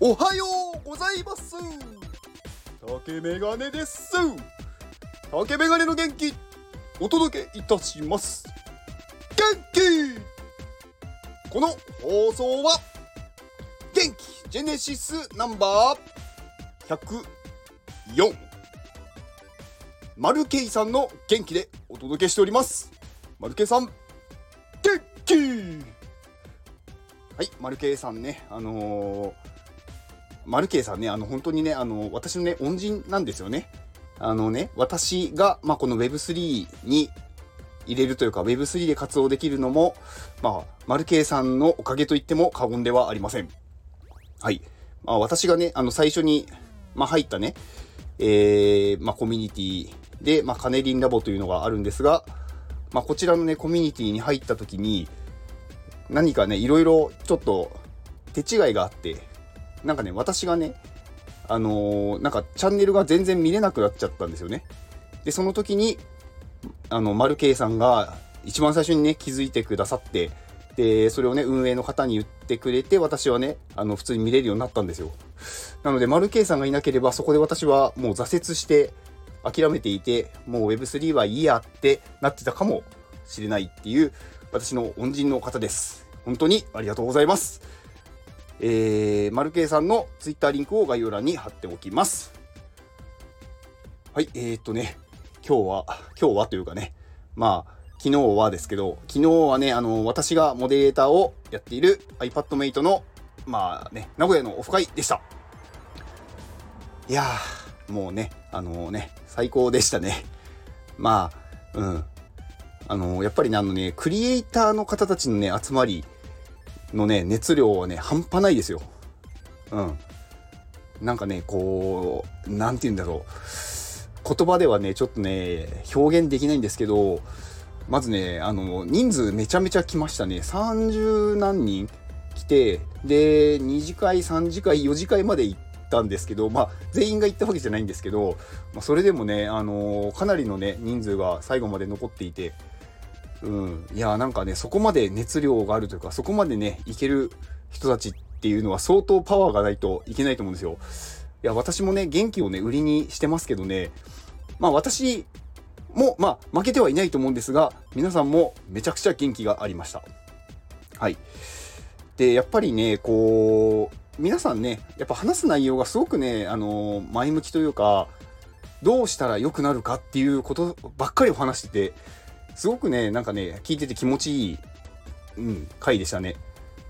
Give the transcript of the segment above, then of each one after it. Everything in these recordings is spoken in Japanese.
おはようございます。竹メガネです。竹メガネの元気お届けいたします。元気!この放送は元気ジェネシスナンバー104マルケイさんの元気でお届けしております。マルケイさん元気!はい、マルケイさんね、あのー、マルケイさんね、あの、本当にね、あの、私のね、恩人なんですよね。あのね、私が、まあ、この Web3 に入れるというか、Web3 で活動できるのも、まあ、マルケイさんのおかげと言っても過言ではありません。はい。まあ、私がね、あの、最初に、まあ、入ったね、えー、まあ、コミュニティで、まあ、カネリンラボというのがあるんですが、まあ、こちらのね、コミュニティに入った時に、何かね、いろいろちょっと手違いがあって、なんかね、私がね、あのー、なんかチャンネルが全然見れなくなっちゃったんですよね。で、その時に、あの、マルケイさんが一番最初にね、気づいてくださって、で、それをね、運営の方に言ってくれて、私はね、あの、普通に見れるようになったんですよ。なので、マルケイさんがいなければ、そこで私はもう挫折して、諦めていて、もう Web3 はいいやってなってたかもしれないっていう、私の恩人の方です。本当にありがとうございます。えー、マルケイさんの Twitter リンクを概要欄に貼っておきます。はい、えー、っとね、今日は、今日はというかね、まあ、昨日はですけど、昨日はね、あの、私がモデレーターをやっている iPadMate の、まあね、名古屋のオフ会でした。いやー、もうね、あのー、ね、最高でしたね。まあ、うん。あのー、やっぱりね、あのね、クリエイターの方たちのね、集まりのね、熱量はね、半端ないですよ。うん。なんかね、こう、なんて言うんだろう。言葉ではね、ちょっとね、表現できないんですけど、まずね、あの、人数めちゃめちゃ来ましたね。30何人来て、で、2次会、3次会、4次会まで行ったんですけど、まあ、全員が行ったわけじゃないんですけど、まあ、それでもね、あのかなりのね、人数が最後まで残っていて、うん、いやなんかねそこまで熱量があるというかそこまでねいける人たちっていうのは相当パワーがないといけないと思うんですよ。いや私もね元気をね売りにしてますけどねまあ私もまあ負けてはいないと思うんですが皆さんもめちゃくちゃ元気がありました。はい。でやっぱりねこう皆さんねやっぱ話す内容がすごくねあの前向きというかどうしたら良くなるかっていうことばっかりお話しててすごくね、なんかね、聞いてて気持ちいい、うん、回でしたね。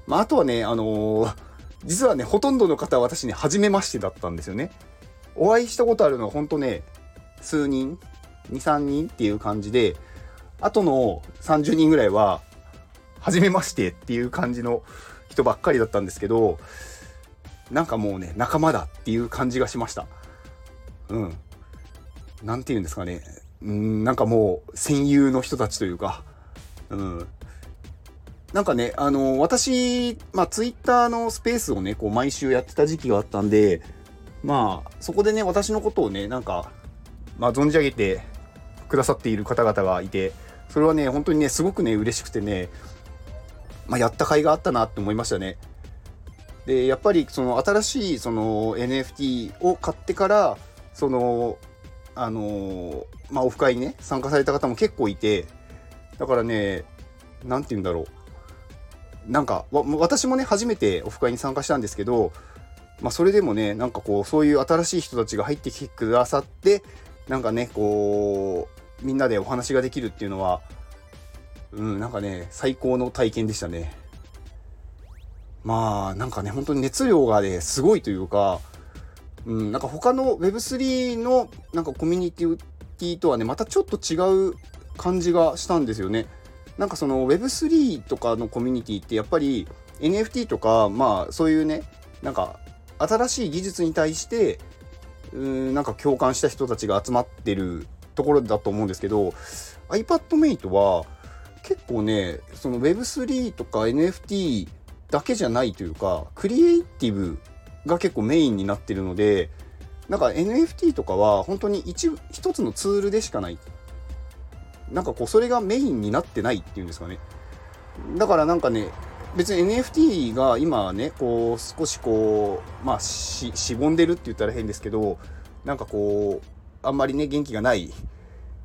まあ、あとはね、あのー、実はね、ほとんどの方は私ね、初めましてだったんですよね。お会いしたことあるのは本当ね、数人、2、3人っていう感じで、あとの30人ぐらいは、初めましてっていう感じの人ばっかりだったんですけど、なんかもうね、仲間だっていう感じがしました。うん。なんて言うんですかね。うん、なんかもう戦友の人たちというか、うん。なんかね、あの、私、まあ、ツイッターのスペースをね、こう、毎週やってた時期があったんで、まあ、そこでね、私のことをね、なんか、まあ、存じ上げてくださっている方々がいて、それはね、本当にね、すごくね、嬉しくてね、まあ、やった甲斐があったなって思いましたね。で、やっぱり、その、新しい、その、NFT を買ってから、その、あのー、まあ、オフ会にね、参加された方も結構いて、だからね、なんて言うんだろう。なんか、私もね、初めてオフ会に参加したんですけど、まあ、それでもね、なんかこう、そういう新しい人たちが入ってきてくださって、なんかね、こう、みんなでお話ができるっていうのは、うん、なんかね、最高の体験でしたね。まあ、なんかね、本当に熱量がね、すごいというか、うん、なんか他の Web3 のなんかコミュニティとはね、またちょっと違う感じがしたんですよね。なんかその Web3 とかのコミュニティってやっぱり NFT とか、まあそういうね、なんか新しい技術に対して、うん、なんか共感した人たちが集まってるところだと思うんですけど、iPadMate は結構ね、その Web3 とか NFT だけじゃないというか、クリエイティブが結構メインになってるのでなんか NFT とかは本当に一一つのツールでしかないなんかこうそれがメインになってないっていうんですかねだからなんかね別に NFT が今ね、こう、少しこう、まあ、し、しぼんでるって言ったら変ですけど、なんかこう、あんまりね、元気がない、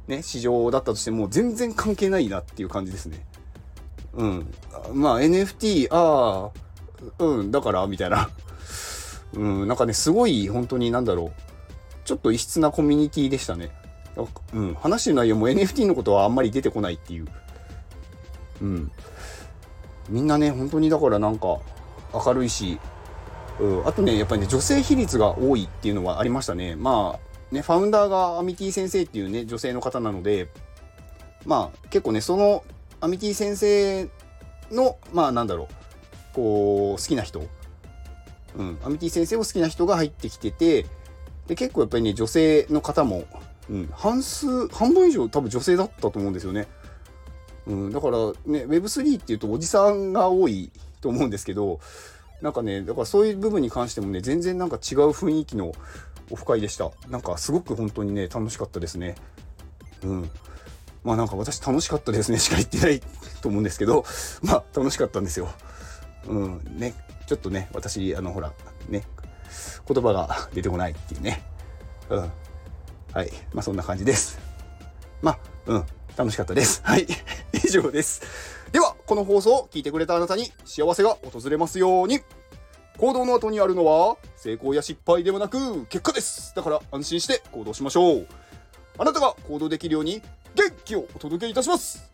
ね、市場だったとしても、全然関係ないなっていう感じですね。うん。まあ、NFT、ああ、うん、だから、みたいな。うん、なんかね、すごい、本当になんだろう。ちょっと異質なコミュニティでしたね。うん、話してる内容も NFT のことはあんまり出てこないっていう。うん。みんなね、本当にだからなんか明るいし、うん、あとね、やっぱりね、女性比率が多いっていうのはありましたね。まあ、ね、ファウンダーがアミティ先生っていうね、女性の方なので、まあ、結構ね、そのアミティ先生の、まあ、なんだろう、こう、好きな人、うん、アミティ先生を好きな人が入ってきてて、で、結構やっぱりね、女性の方も、うん、半数、半分以上多分女性だったと思うんですよね。うん、だからね、Web3 っていうとおじさんが多いと思うんですけど、なんかね、だからそういう部分に関してもね、全然なんか違う雰囲気のオフ会でした。なんかすごく本当にね、楽しかったですね。うん。まあなんか私楽しかったですねしか言ってないと思うんですけど、まあ楽しかったんですよ。うん、ね、ちょっとね、私、あの、ほら、ね、言葉が 出てこないっていうね。うん。はい。まあそんな感じです。まあ、うん。楽しかったです。はい。以上です。では、この放送を聞いてくれたあなたに幸せが訪れますように。行動の後にあるのは、成功や失敗ではなく、結果です。だから安心して行動しましょう。あなたが行動できるように、元気をお届けいたします。